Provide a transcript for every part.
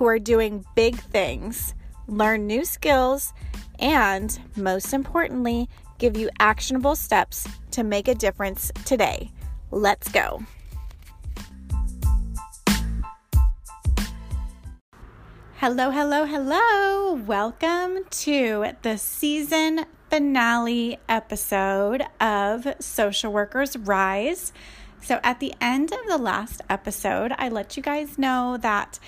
who are doing big things, learn new skills, and most importantly, give you actionable steps to make a difference today. Let's go. Hello, hello, hello. Welcome to the season finale episode of Social Workers Rise. So, at the end of the last episode, I let you guys know that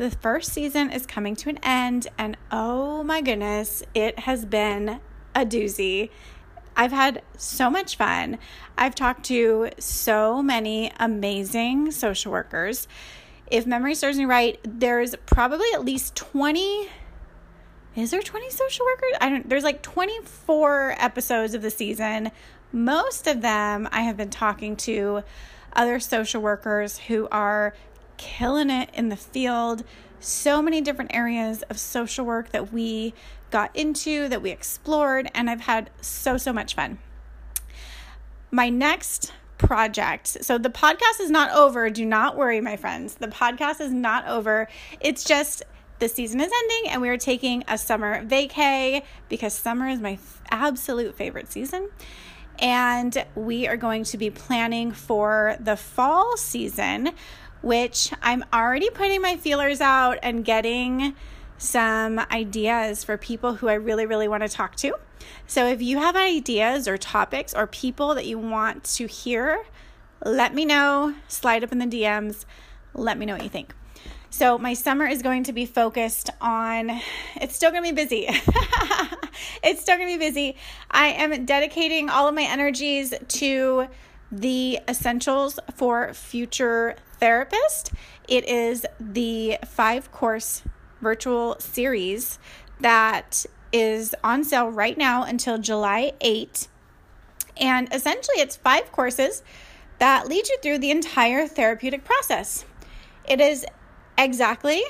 the first season is coming to an end, and oh my goodness, it has been a doozy. I've had so much fun. I've talked to so many amazing social workers. If memory serves me right, there's probably at least 20 is there 20 social workers? I don't there's like 24 episodes of the season. Most of them I have been talking to other social workers who are killing it in the field. So many different areas of social work that we got into, that we explored, and I've had so, so much fun. My next project. So the podcast is not over. Do not worry, my friends. The podcast is not over. It's just the season is ending and we are taking a summer vacay because summer is my f- absolute favorite season. And we are going to be planning for the fall season, which I'm already putting my feelers out and getting some ideas for people who I really, really want to talk to. So if you have ideas or topics or people that you want to hear, let me know. Slide up in the DMs. Let me know what you think. So, my summer is going to be focused on, it's still going to be busy. it's still going to be busy. I am dedicating all of my energies to the essentials for future therapist. It is the five course virtual series that is on sale right now until July 8. And essentially, it's five courses that lead you through the entire therapeutic process. It is exactly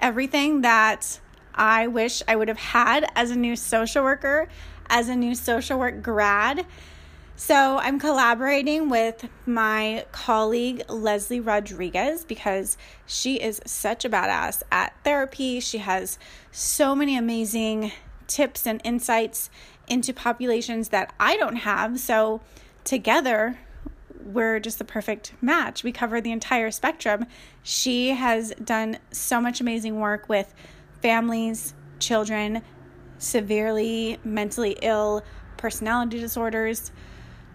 everything that I wish I would have had as a new social worker, as a new social work grad. So I'm collaborating with my colleague Leslie Rodriguez because she is such a badass at therapy. She has so many amazing tips and insights into populations that I don't have. So together, we're just the perfect match. We cover the entire spectrum. She has done so much amazing work with families, children, severely mentally ill, personality disorders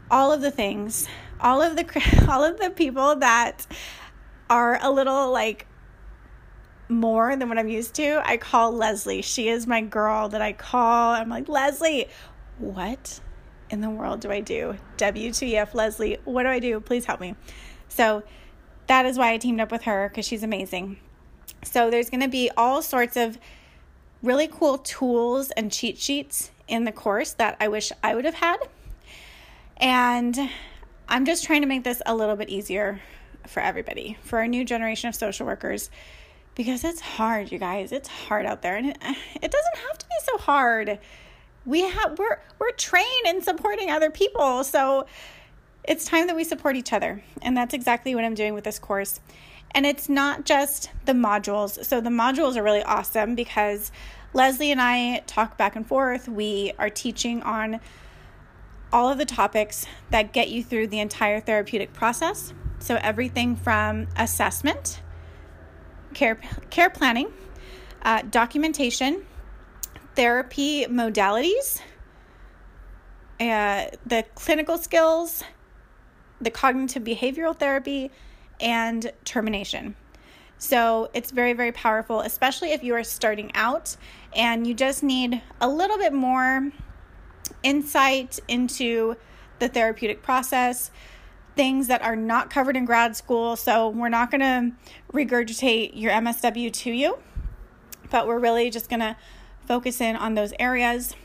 all of the things, all of the all of the people that are a little like more than what I'm used to, I call Leslie. She is my girl that I call. I'm like, Leslie, what in the world do I do? WTF, Leslie, what do I do? Please help me. So that is why I teamed up with her because she's amazing. So there's going to be all sorts of really cool tools and cheat sheets in the course that I wish I would have had. And I'm just trying to make this a little bit easier for everybody, for our new generation of social workers, because it's hard, you guys. It's hard out there, and it, it doesn't have to be so hard. We have we're we're trained in supporting other people, so it's time that we support each other, and that's exactly what I'm doing with this course. And it's not just the modules. So the modules are really awesome because Leslie and I talk back and forth. We are teaching on all of the topics that get you through the entire therapeutic process. So, everything from assessment, care, care planning, uh, documentation, therapy modalities, uh, the clinical skills, the cognitive behavioral therapy, and termination. So it's very, very powerful, especially if you are starting out and you just need a little bit more insight into the therapeutic process, things that are not covered in grad school. So we're not going to regurgitate your MSW to you. but we're really just going to focus in on those areas.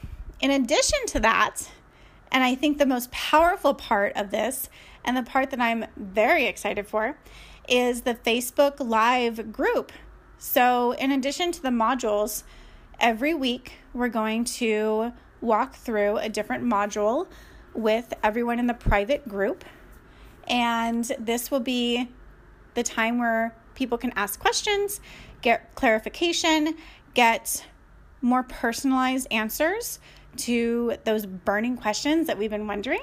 In addition to that, and I think the most powerful part of this, and the part that I'm very excited for, is the Facebook Live group. So, in addition to the modules, every week we're going to walk through a different module with everyone in the private group. And this will be the time where people can ask questions, get clarification, get more personalized answers to those burning questions that we've been wondering,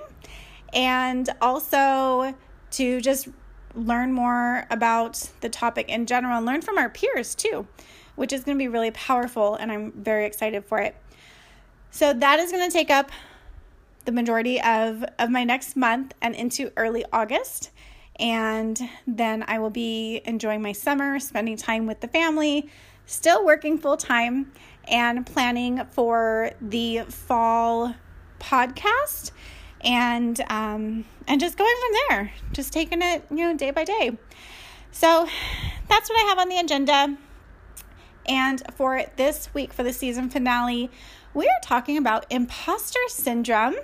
and also to just learn more about the topic in general and learn from our peers too, which is going to be really powerful, and I'm very excited for it. So, that is going to take up the majority of, of my next month and into early August. And then I will be enjoying my summer, spending time with the family, still working full time, and planning for the fall podcast and um, and just going from there, just taking it you know day by day. So that's what I have on the agenda. And for this week, for the season finale, we are talking about imposter syndrome,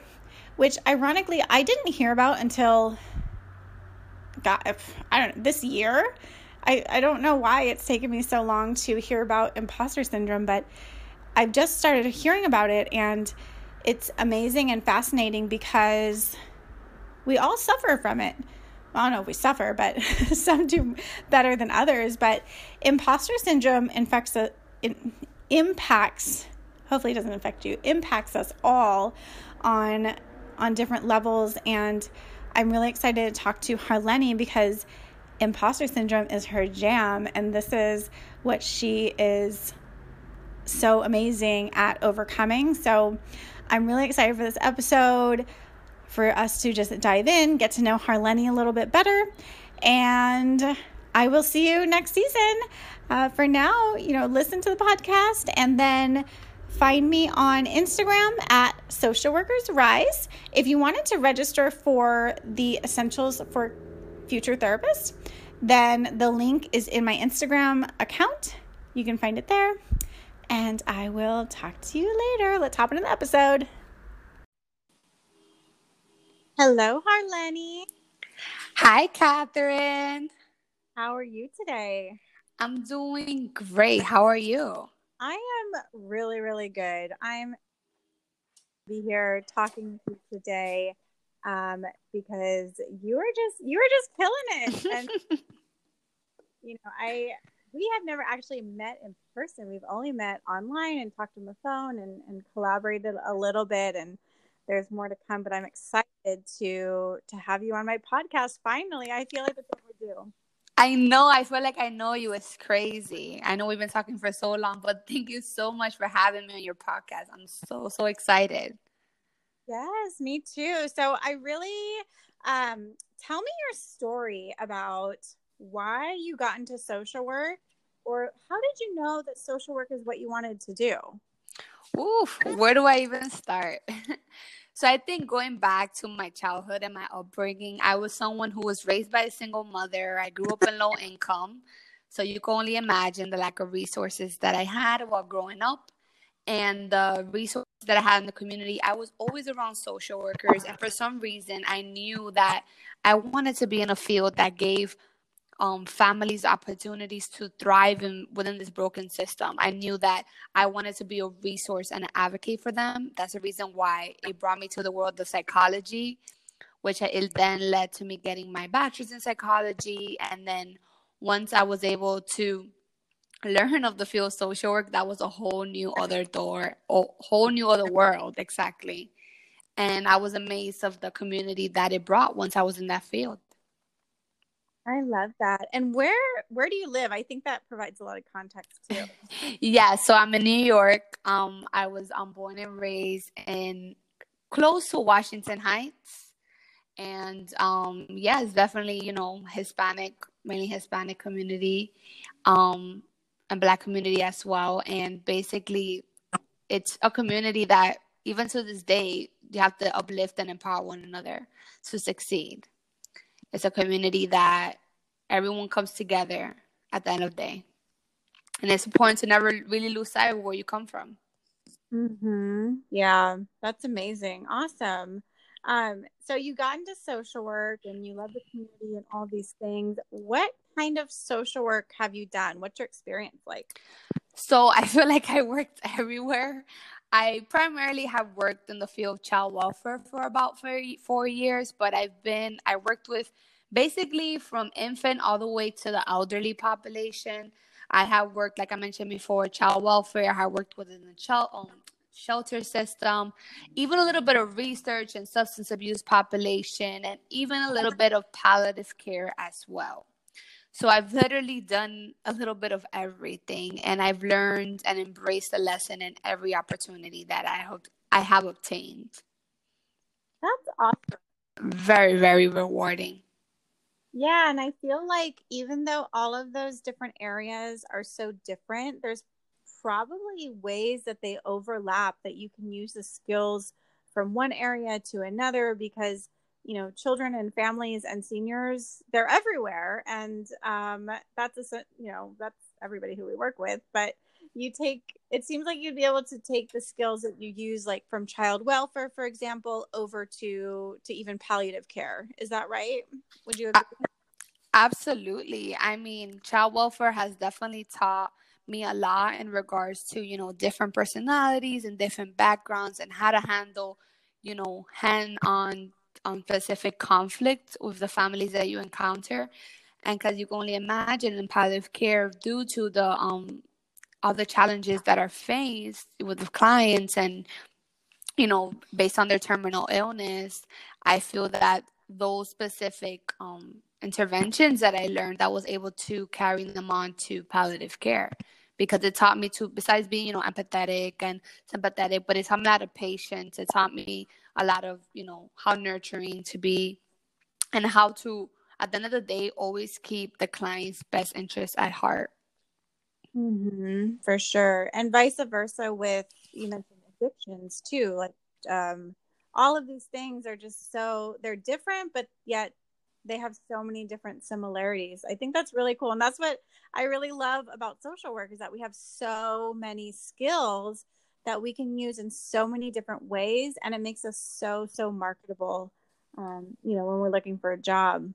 which ironically I didn't hear about until God, I don't know, this year. I, I don't know why it's taken me so long to hear about imposter syndrome, but I've just started hearing about it and it's amazing and fascinating because we all suffer from it. I don't know if we suffer, but some do better than others. But imposter syndrome infects impacts. Hopefully, it doesn't affect you. Impacts us all on on different levels, and I'm really excited to talk to Harleni because imposter syndrome is her jam, and this is what she is so amazing at overcoming. So I'm really excited for this episode, for us to just dive in, get to know Harleni a little bit better, and I will see you next season. Uh, for now, you know, listen to the podcast and then find me on Instagram at Social Workers Rise. If you wanted to register for the Essentials for Future Therapists, then the link is in my Instagram account. You can find it there and I will talk to you later. Let's hop into the episode. Hello, Harleni. Hi, Catherine. How are you today? I'm doing great. How are you? I am really, really good. I'm be here talking to you today um, because you were just you were just killing it, and you know I we have never actually met in person. We've only met online and talked on the phone and, and collaborated a little bit. And there's more to come, but I'm excited to to have you on my podcast. Finally, I feel like it's overdue. I know. I feel like I know you. It's crazy. I know we've been talking for so long, but thank you so much for having me on your podcast. I'm so so excited. Yes, me too. So I really um tell me your story about why you got into social work or how did you know that social work is what you wanted to do? Oof, where do I even start? so I think going back to my childhood and my upbringing, I was someone who was raised by a single mother. I grew up in low income. So you can only imagine the lack of resources that I had while growing up and the resources that I had in the community. I was always around social workers. And for some reason, I knew that I wanted to be in a field that gave um, families opportunities to thrive in, within this broken system. I knew that I wanted to be a resource and an advocate for them. That's the reason why it brought me to the world of psychology, which it then led to me getting my bachelor's in psychology. And then once I was able to learn of the field of social work, that was a whole new other door, a whole new other world, exactly. And I was amazed of the community that it brought once I was in that field. I love that. And where where do you live? I think that provides a lot of context too. yeah, so I'm in New York. Um I was um, born and raised in close to Washington Heights. And um yeah, it's definitely, you know, Hispanic, mainly Hispanic community, um and black community as well. And basically it's a community that even to this day you have to uplift and empower one another to succeed. It's a community that everyone comes together at the end of the day. and it's important to never really lose sight of where you come from. Mm-hmm. Yeah, that's amazing. Awesome. Um, so you got into social work and you love the community and all these things. What kind of social work have you done? What's your experience like? So I feel like I worked everywhere. I primarily have worked in the field of child welfare for about four, years, but I've been, I worked with basically from infant all the way to the elderly population. I have worked, like I mentioned before, child welfare. I have worked within the child um, shelter system, even a little bit of research and substance abuse population, and even a little bit of palliative care as well. So I've literally done a little bit of everything, and I've learned and embraced the lesson in every opportunity that I hope I have obtained. That's awesome. Very, very rewarding. Yeah, and I feel like even though all of those different areas are so different, there's probably ways that they overlap that you can use the skills from one area to another because you know children and families and seniors they're everywhere. And um, that's a you know that's everybody who we work with. But you take it seems like you'd be able to take the skills that you use like from child welfare for example over to to even palliative care. Is that right? Would you agree? absolutely. I mean child welfare has definitely taught me a lot in regards to you know different personalities and different backgrounds and how to handle you know hand on on specific conflicts with the families that you encounter. And because you can only imagine in palliative care due to the um other challenges that are faced with the clients and you know based on their terminal illness i feel that those specific um interventions that i learned that was able to carry them on to palliative care. Because it taught me to besides being you know empathetic and sympathetic but it taught me lot of patience. It taught me a lot of you know how nurturing to be and how to at the end of the day always keep the client's best interest at heart mm-hmm, for sure and vice versa with you mentioned addictions too like um all of these things are just so they're different but yet they have so many different similarities. I think that's really cool. And that's what I really love about social work is that we have so many skills that we can use in so many different ways and it makes us so so marketable um, you know when we're looking for a job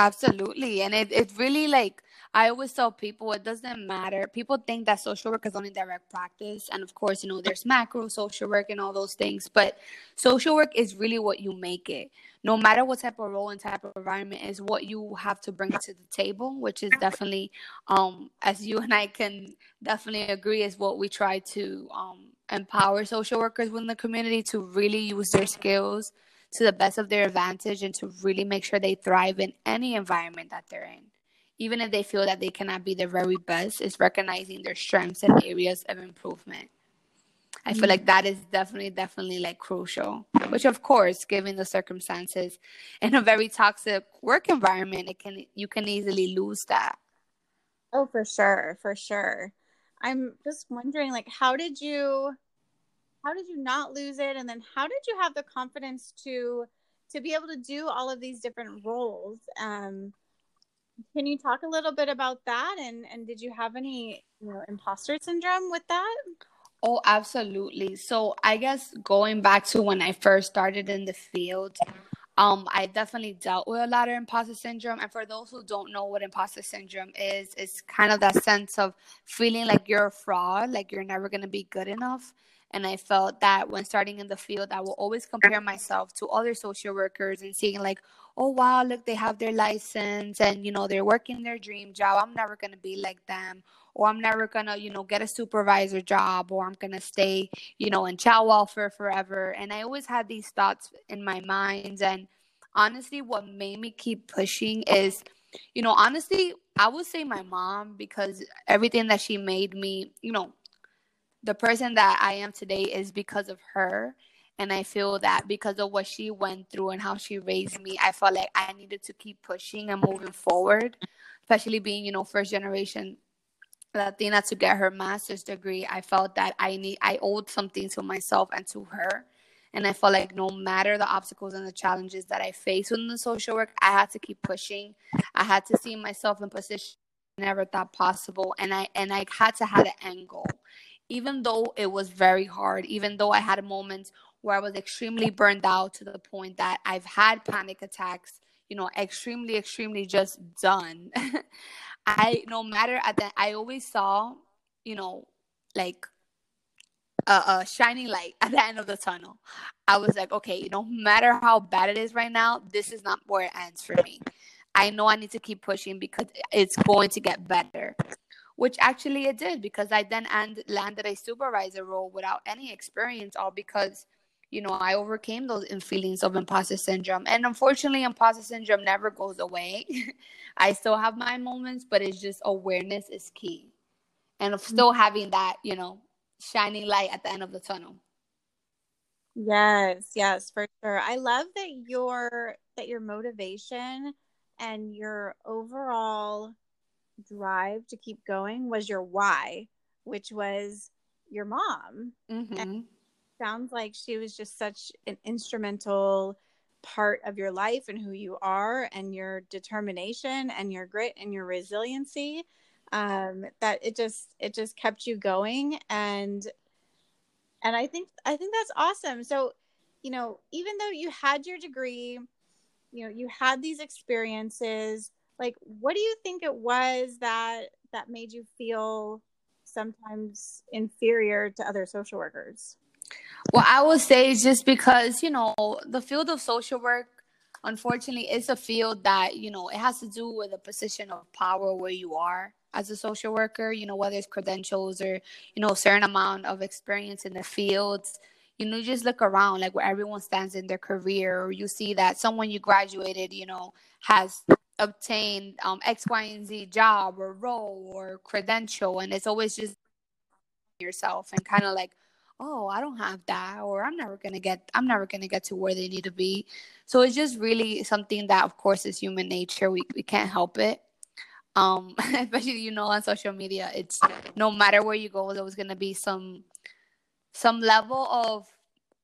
Absolutely. And it, it really like I always tell people it doesn't matter. People think that social work is only direct practice. And of course, you know, there's macro social work and all those things. But social work is really what you make it. No matter what type of role and type of environment is what you have to bring to the table, which is definitely um as you and I can definitely agree is what we try to um empower social workers within the community to really use their skills to the best of their advantage and to really make sure they thrive in any environment that they're in. Even if they feel that they cannot be their very best, is recognizing their strengths and areas of improvement. I feel mm. like that is definitely, definitely like crucial. Which, of course, given the circumstances in a very toxic work environment, it can you can easily lose that. Oh, for sure, for sure. I'm just wondering, like, how did you how did you not lose it? And then how did you have the confidence to to be able to do all of these different roles? Um can you talk a little bit about that? And and did you have any you know imposter syndrome with that? Oh absolutely. So i guess going back to when i first started in the field um, I definitely dealt with a lot of imposter syndrome. And for those who don't know what imposter syndrome is, it's kind of that sense of feeling like you're a fraud, like you're never going to be good enough. And I felt that when starting in the field, I will always compare myself to other social workers and seeing, like, oh, wow, look, they have their license and, you know, they're working their dream job. I'm never going to be like them. Or I'm never going to, you know, get a supervisor job or I'm going to stay, you know, in child welfare forever. And I always had these thoughts in my mind. And honestly, what made me keep pushing is, you know, honestly, I would say my mom because everything that she made me, you know, the person that I am today is because of her. And I feel that because of what she went through and how she raised me, I felt like I needed to keep pushing and moving forward, especially being, you know, first generation Latina to get her master's degree. I felt that I need I owed something to myself and to her. And I felt like no matter the obstacles and the challenges that I faced within the social work, I had to keep pushing. I had to see myself in position I never thought possible and I and I had to have an end goal. Even though it was very hard, even though I had moments where I was extremely burned out to the point that I've had panic attacks, you know, extremely, extremely just done. I no matter at the I always saw, you know, like a, a, shining light at the end of the tunnel. I was like, okay, no matter how bad it is right now, this is not where it ends for me. I know I need to keep pushing because it's going to get better. Which actually it did because I then and landed a supervisor role without any experience, all because you know I overcame those feelings of imposter syndrome. And unfortunately, imposter syndrome never goes away. I still have my moments, but it's just awareness is key, and of mm. still having that you know shining light at the end of the tunnel. Yes, yes, for sure. I love that your that your motivation and your overall drive to keep going was your why, which was your mom. Mm-hmm. sounds like she was just such an instrumental part of your life and who you are and your determination and your grit and your resiliency um, that it just it just kept you going and and i think i think that's awesome so you know even though you had your degree you know you had these experiences like what do you think it was that that made you feel sometimes inferior to other social workers? Well i would say it's just because you know the field of social work unfortunately it's a field that you know it has to do with a position of power where you are as a social worker, you know, whether it's credentials or, you know, a certain amount of experience in the fields, you know, you just look around like where everyone stands in their career, or you see that someone you graduated, you know, has obtained um, X, Y, and Z job or role or credential. And it's always just yourself and kind of like, oh, I don't have that, or I'm never gonna get, I'm never gonna get to where they need to be. So it's just really something that, of course, is human nature. We we can't help it um especially you know on social media it's no matter where you go there's to be some some level of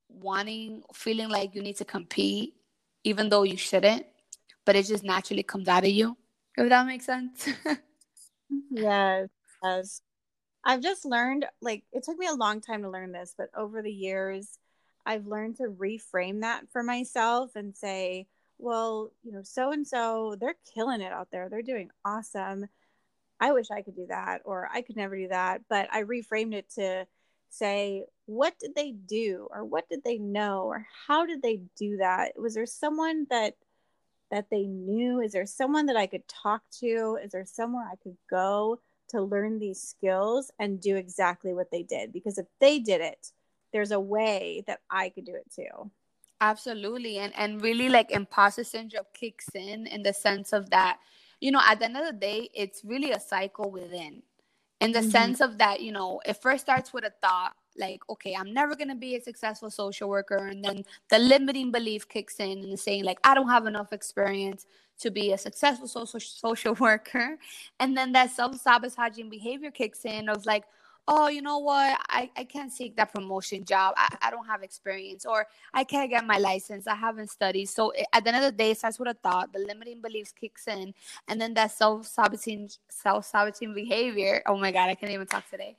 wanting feeling like you need to compete even though you shouldn't but it just naturally comes out of you if that makes sense yes yes i've just learned like it took me a long time to learn this but over the years i've learned to reframe that for myself and say well, you know, so and so, they're killing it out there. They're doing awesome. I wish I could do that, or I could never do that. But I reframed it to say, what did they do, or what did they know, or how did they do that? Was there someone that that they knew? Is there someone that I could talk to? Is there somewhere I could go to learn these skills and do exactly what they did? Because if they did it, there's a way that I could do it too. Absolutely. And and really like imposter syndrome kicks in in the sense of that, you know, at the end of the day, it's really a cycle within. In the mm-hmm. sense of that, you know, it first starts with a thought like, okay, I'm never gonna be a successful social worker, and then the limiting belief kicks in and saying, like, I don't have enough experience to be a successful social social worker. And then that self-sabotaging behavior kicks in of like, oh, you know what, I, I can't seek that promotion job. I, I don't have experience, or I can't get my license. I haven't studied. So it, at the end of the day, it starts with a thought. The limiting beliefs kicks in, and then that self sabotaging self sabotaging behavior. Oh my god, I can't even talk today.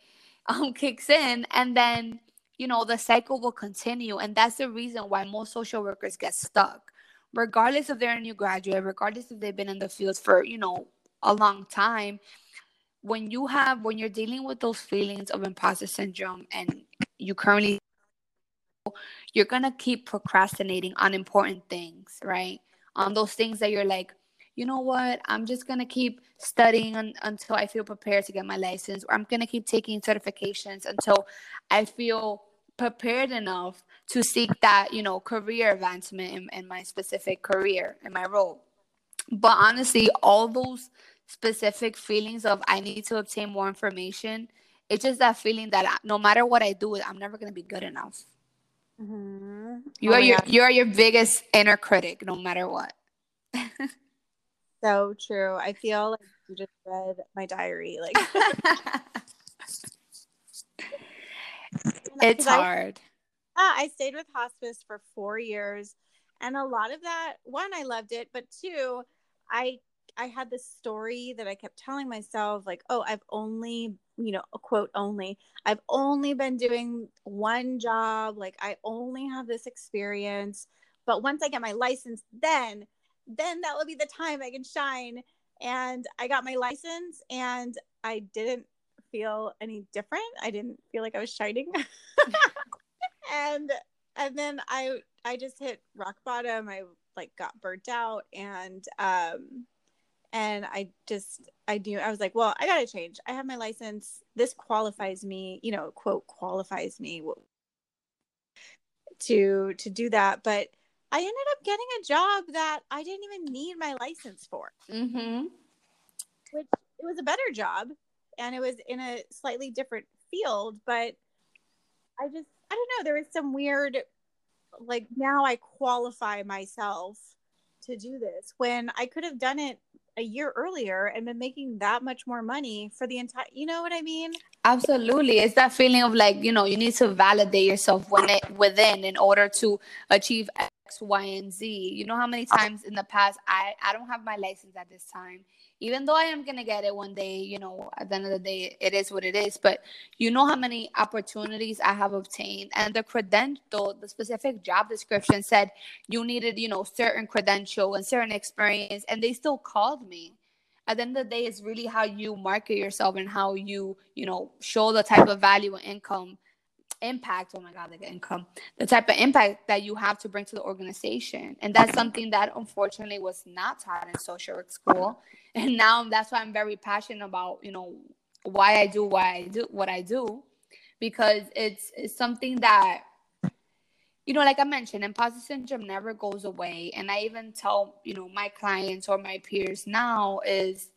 Um, kicks in, and then you know the cycle will continue, and that's the reason why most social workers get stuck, regardless if they're a new graduate, regardless if they've been in the field for you know a long time when you have when you're dealing with those feelings of imposter syndrome and you currently you're gonna keep procrastinating on important things right? On those things that you're like you know what i'm just gonna keep studying un- until i feel prepared to get my license or i'm gonna keep taking certifications until i feel prepared enough to seek that you know career advancement in, in my specific career in my role but honestly all those specific feelings of I need to obtain more information. It's just that feeling that I, no matter what I do, I'm never going to be good enough. Mm-hmm. You oh are your you are your biggest inner critic, no matter what. So true. I feel like you just read my diary. Like it's hard. I, uh, I stayed with hospice for four years, and a lot of that. One, I loved it, but two, I I had this story that I kept telling myself, like, oh, I've only, you know, a quote only, I've only been doing one job. Like, I only have this experience. But once I get my license, then, then that will be the time I can shine. And I got my license and I didn't feel any different. I didn't feel like I was shining. and and then I I just hit rock bottom. I like got burnt out and um and I just I knew I was like, well, I got to change. I have my license. This qualifies me, you know, quote qualifies me to to do that, but I ended up getting a job that I didn't even need my license for. Mm-hmm. Which it was a better job and it was in a slightly different field, but I just I don't know, there was some weird like now I qualify myself to do this when I could have done it a year earlier and been making that much more money for the entire you know what I mean? Absolutely. It's that feeling of like, you know, you need to validate yourself when it, within in order to achieve X, Y, and Z. You know how many times in the past I, I don't have my license at this time even though I am gonna get it one day, you know, at the end of the day, it is what it is. But you know how many opportunities I have obtained, and the credential, the specific job description said you needed, you know, certain credential and certain experience, and they still called me. At the end of the day, it's really how you market yourself and how you, you know, show the type of value and income impact oh my god like income the type of impact that you have to bring to the organization. And that's something that unfortunately was not taught in social work school. And now that's why i'm very passionate about you know why i do why i do what i do. Because it's, it's something that you know like i mentioned imposter syndrome never goes away. And i even tell you know my clients or my peers now is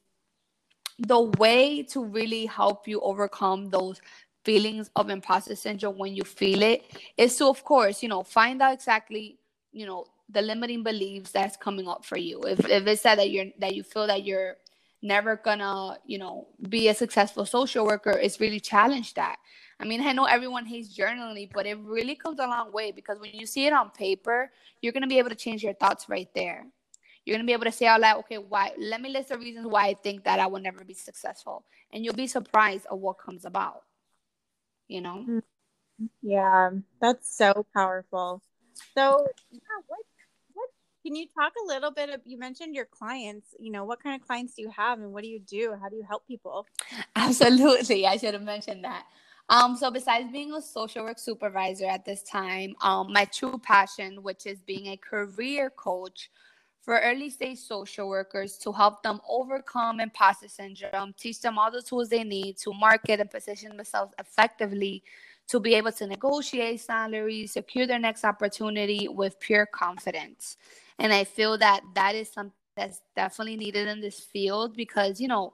the way to really help you overcome those feelings of imposter syndrome when you feel it is to of course you know find out exactly you know the limiting beliefs that's coming up for you. If, if it's that, that you're that you feel that you're never gonna you know be a successful social worker it's really challenge that. I mean i know everyone hates journaling but it really comes a long way because when you see it on paper you're gonna be able to change your thoughts right there. You're gonna be able to say out loud okay why let me list the reasons why i think that i will never be successful and you'll be surprised of what comes about you know? Mm-hmm. yeah that's so powerful. So yeah what what can you talk a little bit of you mentioned your clients you know what kind of clients do you have and what do you do? How do you help people? Absolutely i should have mentioned that. Um, so besides being a social work supervisor at this time, um, my true passion, which is being a career coach for early stage social workers to help them overcome imposter syndrome, teach them all the tools they need to market and position themselves effectively to be able to negotiate salaries, secure their next opportunity with pure confidence. And I feel that that is something that's definitely needed in this field because, you know,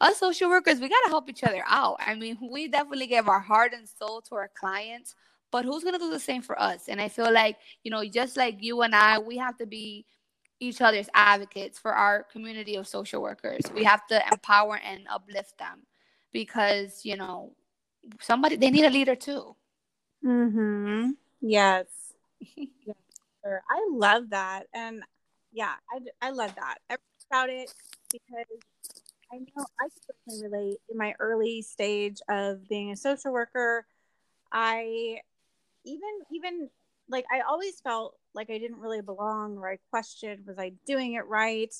us social workers, we got to help each other out. I mean, we definitely give our heart and soul to our clients, but who's going to do the same for us? And I feel like, you know, just like you and I, we have to be each other's advocates for our community of social workers. We have to empower and uplift them because, you know, somebody they need a leader too. Mhm. Yes. yes. I love that. And yeah, I I love that. I about it because I know I can relate in my early stage of being a social worker. I even even like I always felt like I didn't really belong or I questioned was I doing it right?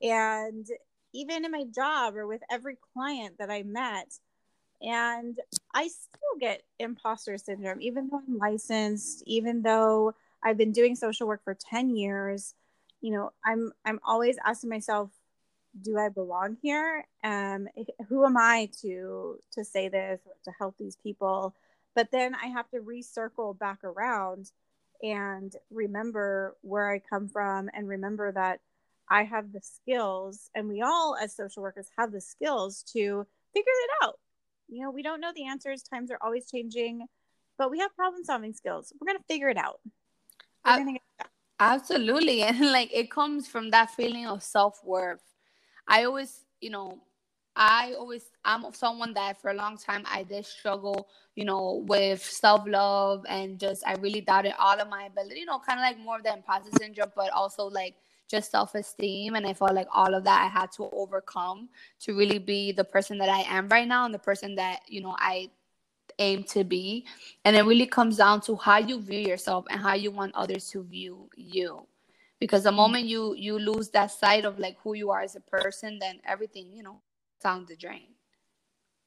And even in my job or with every client that I met, and I still get imposter syndrome, even though I'm licensed, even though I've been doing social work for 10 years, you know, I'm I'm always asking myself, do I belong here? Um, who am I to to say this to help these people? But then I have to recircle back around and remember where I come from and remember that I have the skills and we all as social workers have the skills to figure it out. You know, we don't know the answers, times are always changing, but we have problem solving skills. We're going to figure it out. I, absolutely. And like it comes from that feeling of self worth. I always, you know, I always I'm someone that for a long time I did struggle, you know, with self love and just I really doubted all of my ability, you know, kind of like more of the imposter syndrome, but also like just self-esteem. And i felt like all of that i had to overcome to really be the person that i am right now and the person that you know i aim to be. And it really comes down to how you view yourself and how you want others to view you. Because the mm-hmm. moment you you lose that sight of like who you are as a person then everything you know sounds the drain.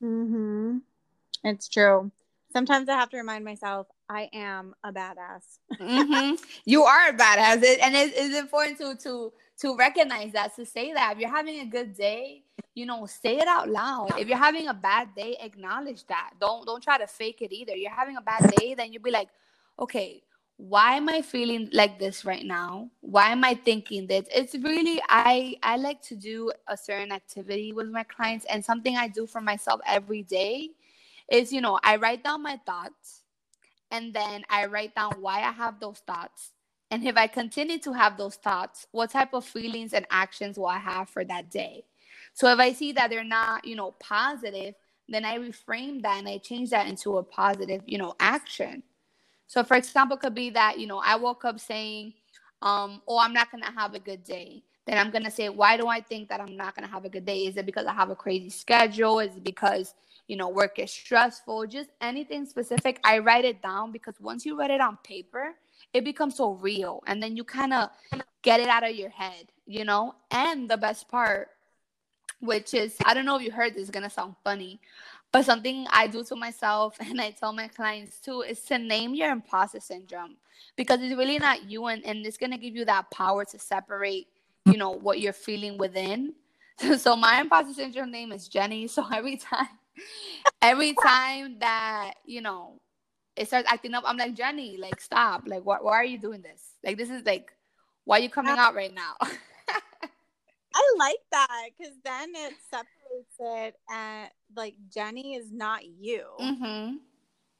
Mm-hmm. it's true. Sometimes i have to remind myself i am a badass. Mm-hmm. you are a badass. And it, it's important to to to recognize that to say that. If you're having a good day you know say it out loud. If you're having a bad day acknowledge that. Don't don't try to fake it either. You're having a bad day then you'll be like okay why am i feeling like this right now? Why am i thinking this? It's really i i like to do a certain activity with my clients and something i do for myself every day is you know i write down my thoughts and then i write down why i have those thoughts. And if i continue to have those thoughts what type of feelings and actions will i have for that day? So if i see that they're not you know positive then i reframe that and i change that into a positive you know action so, for example, could be that, you know, I woke up saying, um, oh, I'm not going to have a good day. Then I'm going to say, why do I think that I'm not going to have a good day? Is it because I have a crazy schedule? Is it because, you know, work is stressful? Just anything specific. I write it down because once you write it on paper, it becomes so real. And then you kind of get it out of your head, you know? And the best part, which is, I don't know if you heard this, is going to sound funny, but something I do to myself and I tell my clients too is to name your imposter syndrome because it's really not you and, and it's gonna give you that power to separate, you know, what you're feeling within. So, my imposter syndrome name is Jenny. So every time every time that, you know, it starts acting up, I'm like, Jenny, like stop. Like why why are you doing this? Like this is like why are you coming out right now? I like that because then it separates it and like Jenny is not you. Mm-hmm.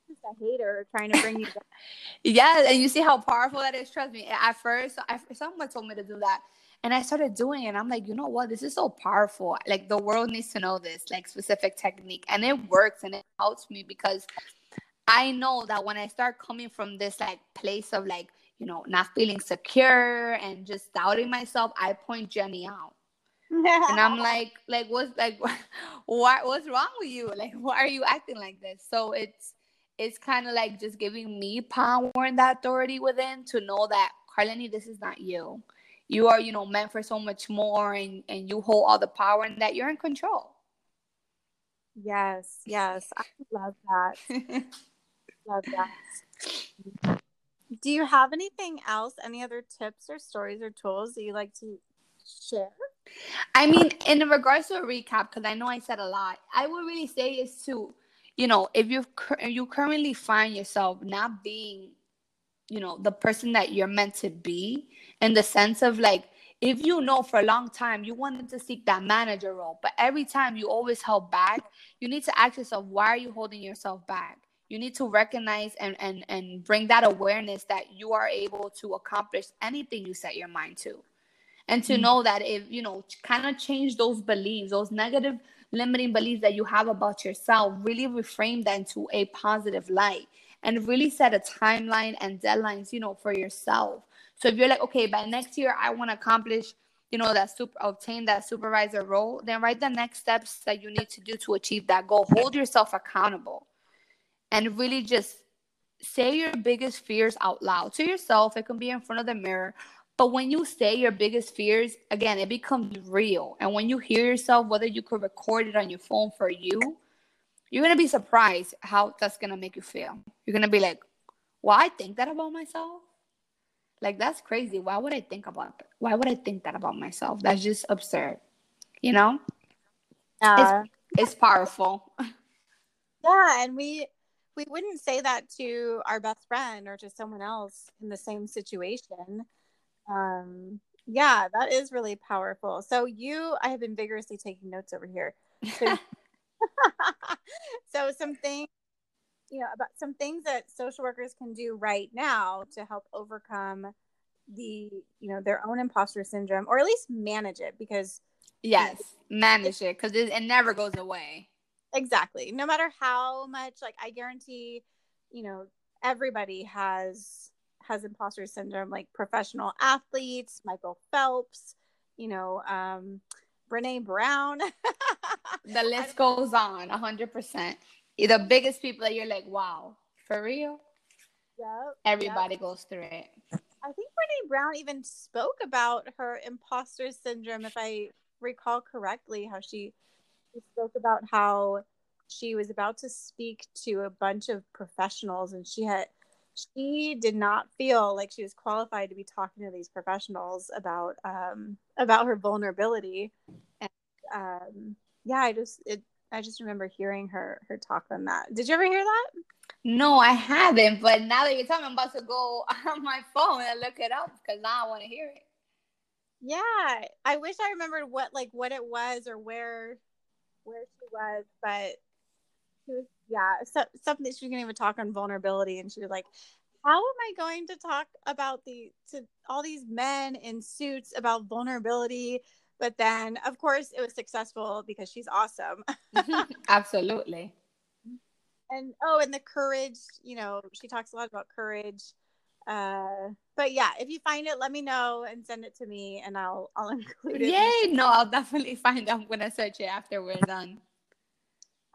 Just a hater trying to bring you down. yeah, and you see how powerful that is. Trust me. At first, I, someone told me to do that, and I started doing it. I'm like, you know what? This is so powerful. Like the world needs to know this, like specific technique, and it works and it helps me because I know that when I start coming from this like place of like you know not feeling secure and just doubting myself, I point Jenny out and I'm like, like what's like what what's wrong with you? Like why are you acting like this? So it's it's kind of like just giving me power and that authority within to know that Harleni, this is not you. You are, you know, meant for so much more and and you hold all the power and that you're in control. Yes, yes. I love that. love that. Do you have anything else, any other tips or stories or tools that you like to share? I mean, in regards to a recap, because I know I said a lot, I would really say is to, you know, if you you currently find yourself not being, you know, the person that you're meant to be, in the sense of like, if you know for a long time you wanted to seek that manager role, but every time you always held back, you need to ask yourself, why are you holding yourself back? You need to recognize and and and bring that awareness that you are able to accomplish anything you set your mind to and to mm-hmm. know that if you know kind of change those beliefs those negative limiting beliefs that you have about yourself really reframe that into a positive light and really set a timeline and deadlines you know for yourself. So if you're like okay by next year i want to accomplish you know that super obtain that supervisor role then write the next steps that you need to do to achieve that goal. Hold yourself accountable and really just say your biggest fears out loud to yourself. It can be in front of the mirror but when you say your biggest fears, again, it becomes real. And when you hear yourself, whether you could record it on your phone for you, you're gonna be surprised how that's gonna make you feel. You're gonna be like, "Well, I think that about myself." Like that's crazy. Why would I think about that? Why would I think that about myself? That's just absurd. You know? Uh, it's, it's powerful. Yeah, and we we wouldn't say that to our best friend or to someone else in the same situation um, yeah, that is really powerful. So you, I have been vigorously taking notes over here. So, so some things, you know, about some things that social workers can do right now to help overcome the, you know, their own imposter syndrome, or at least manage it, because yes, you know, manage it because it, it never goes away. Exactly. No matter how much, like I guarantee, you know, everybody has has imposter syndrome, like professional athletes, Michael Phelps, you know, um, Brene Brown. the list goes on 100%. The biggest people that you're like, wow, for real? Yep. Everybody yep. goes through it. I think Brene Brown even spoke about her imposter syndrome, if I recall correctly, how she, she spoke about how she was about to speak to a bunch of professionals and she had she did not feel like she was qualified to be talking to these professionals about um about her vulnerability. And um yeah i just it i just remember hearing her her talk on that. Did you ever hear that? No i haven't but now that you're talking i'm about to go on my phone and look it up because now i want to hear it. Yeah i wish i remembered what like what it was or where where she was but she was yeah so, something she can even talk on vulnerability and she was like how am i going to talk about the to all these men in suits about vulnerability? But then of course it was successful because she's awesome. Absolutely. And oh and the courage you know she talks a lot about courage. Uh but yeah if you find it let me know and send it to me and i'll i'll include it yay! no i'll definitely find it i'm gonna search it after we're done.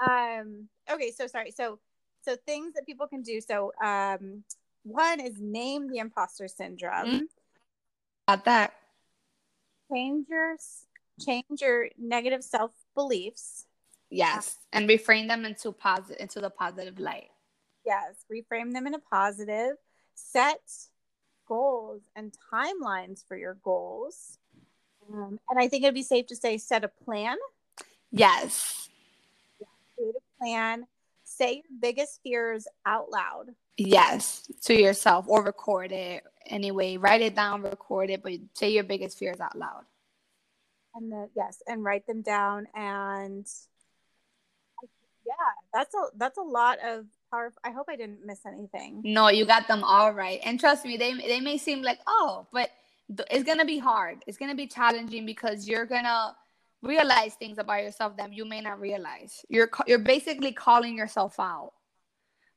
Um okay so sorry. So so things that people can do. So um one is name the imposter syndrome. Mm-hmm. got that. Change your change your negative self beliefs yes and reframe them into positive into the positive light. Yes reframe them in a positive. Set goals and timelines for your goals. Um, and i think it'd be safe to say set a plan. Yes plan say your biggest fears out loud. Yes, to yourself or record it anyway. Write it down, record it, but say your biggest fears out loud. And then yes, and write them down and yeah, that's a that's a lot of power. I hope I didn't miss anything. No, you got them all right. And trust me, they they may seem like, "Oh, but it's going to be hard. It's going to be challenging because you're going to realize things about yourself that you may not realize. You're you're basically calling yourself out,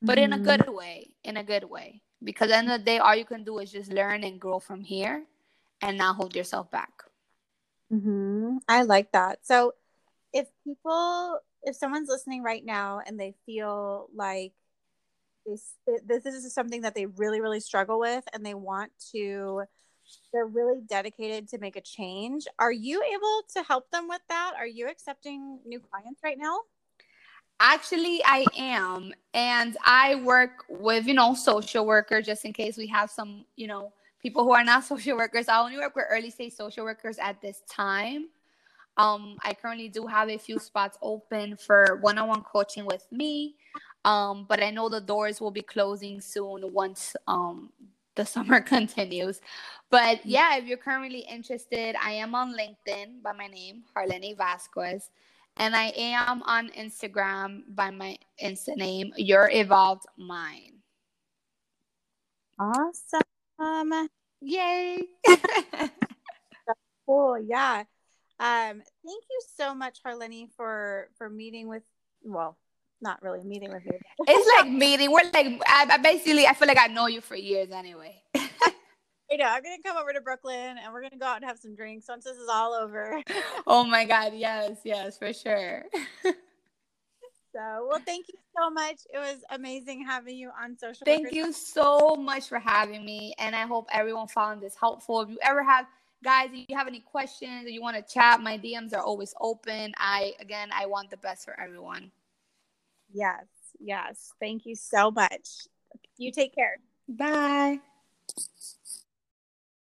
but mm-hmm. in a mm-hmm. good way. In a good way, because at the end of the day, all you can do is just learn and grow from here, and not hold yourself back. Mm-hmm. I like that. So, if people, if someone's listening right now and they feel like this this is something that they really really struggle with, and they want to they're really dedicated to make a change. Are you able to help them with that? Are you accepting new clients right now? Actually, I am. And I work with, you know, social workers just in case we have some, you know, people who are not social workers. I only work with early stage social workers at this time. Um, I currently do have a few spots open for one on one coaching with me. Um, but I know the doors will be closing soon once um, the summer continues. But mm-hmm. yeah, if you're currently interested, I am on LinkedIn by my name, Harleni Vasquez. And I am on Instagram by my Insta name, Your Evolved Mind. Awesome. Yay. cool. Yeah. Um, thank you so much, Harleni, for for meeting with well, not really meeting with you. it's like meeting. We're like, I, I, basically, I feel like I know you for years anyway. you know, I'm gonna come over to Brooklyn and we're gonna go out and have some drinks once this is all over. oh my God! Yes, yes, for sure. so, well, thank you so much. It was amazing having you on social. Thank you so much for having me, and I hope everyone found this helpful. If you ever have guys if you have any questions or you want to chat my dms are always open i again i want the best for everyone Yes. Yes. Thank you so much. You take care. Bye.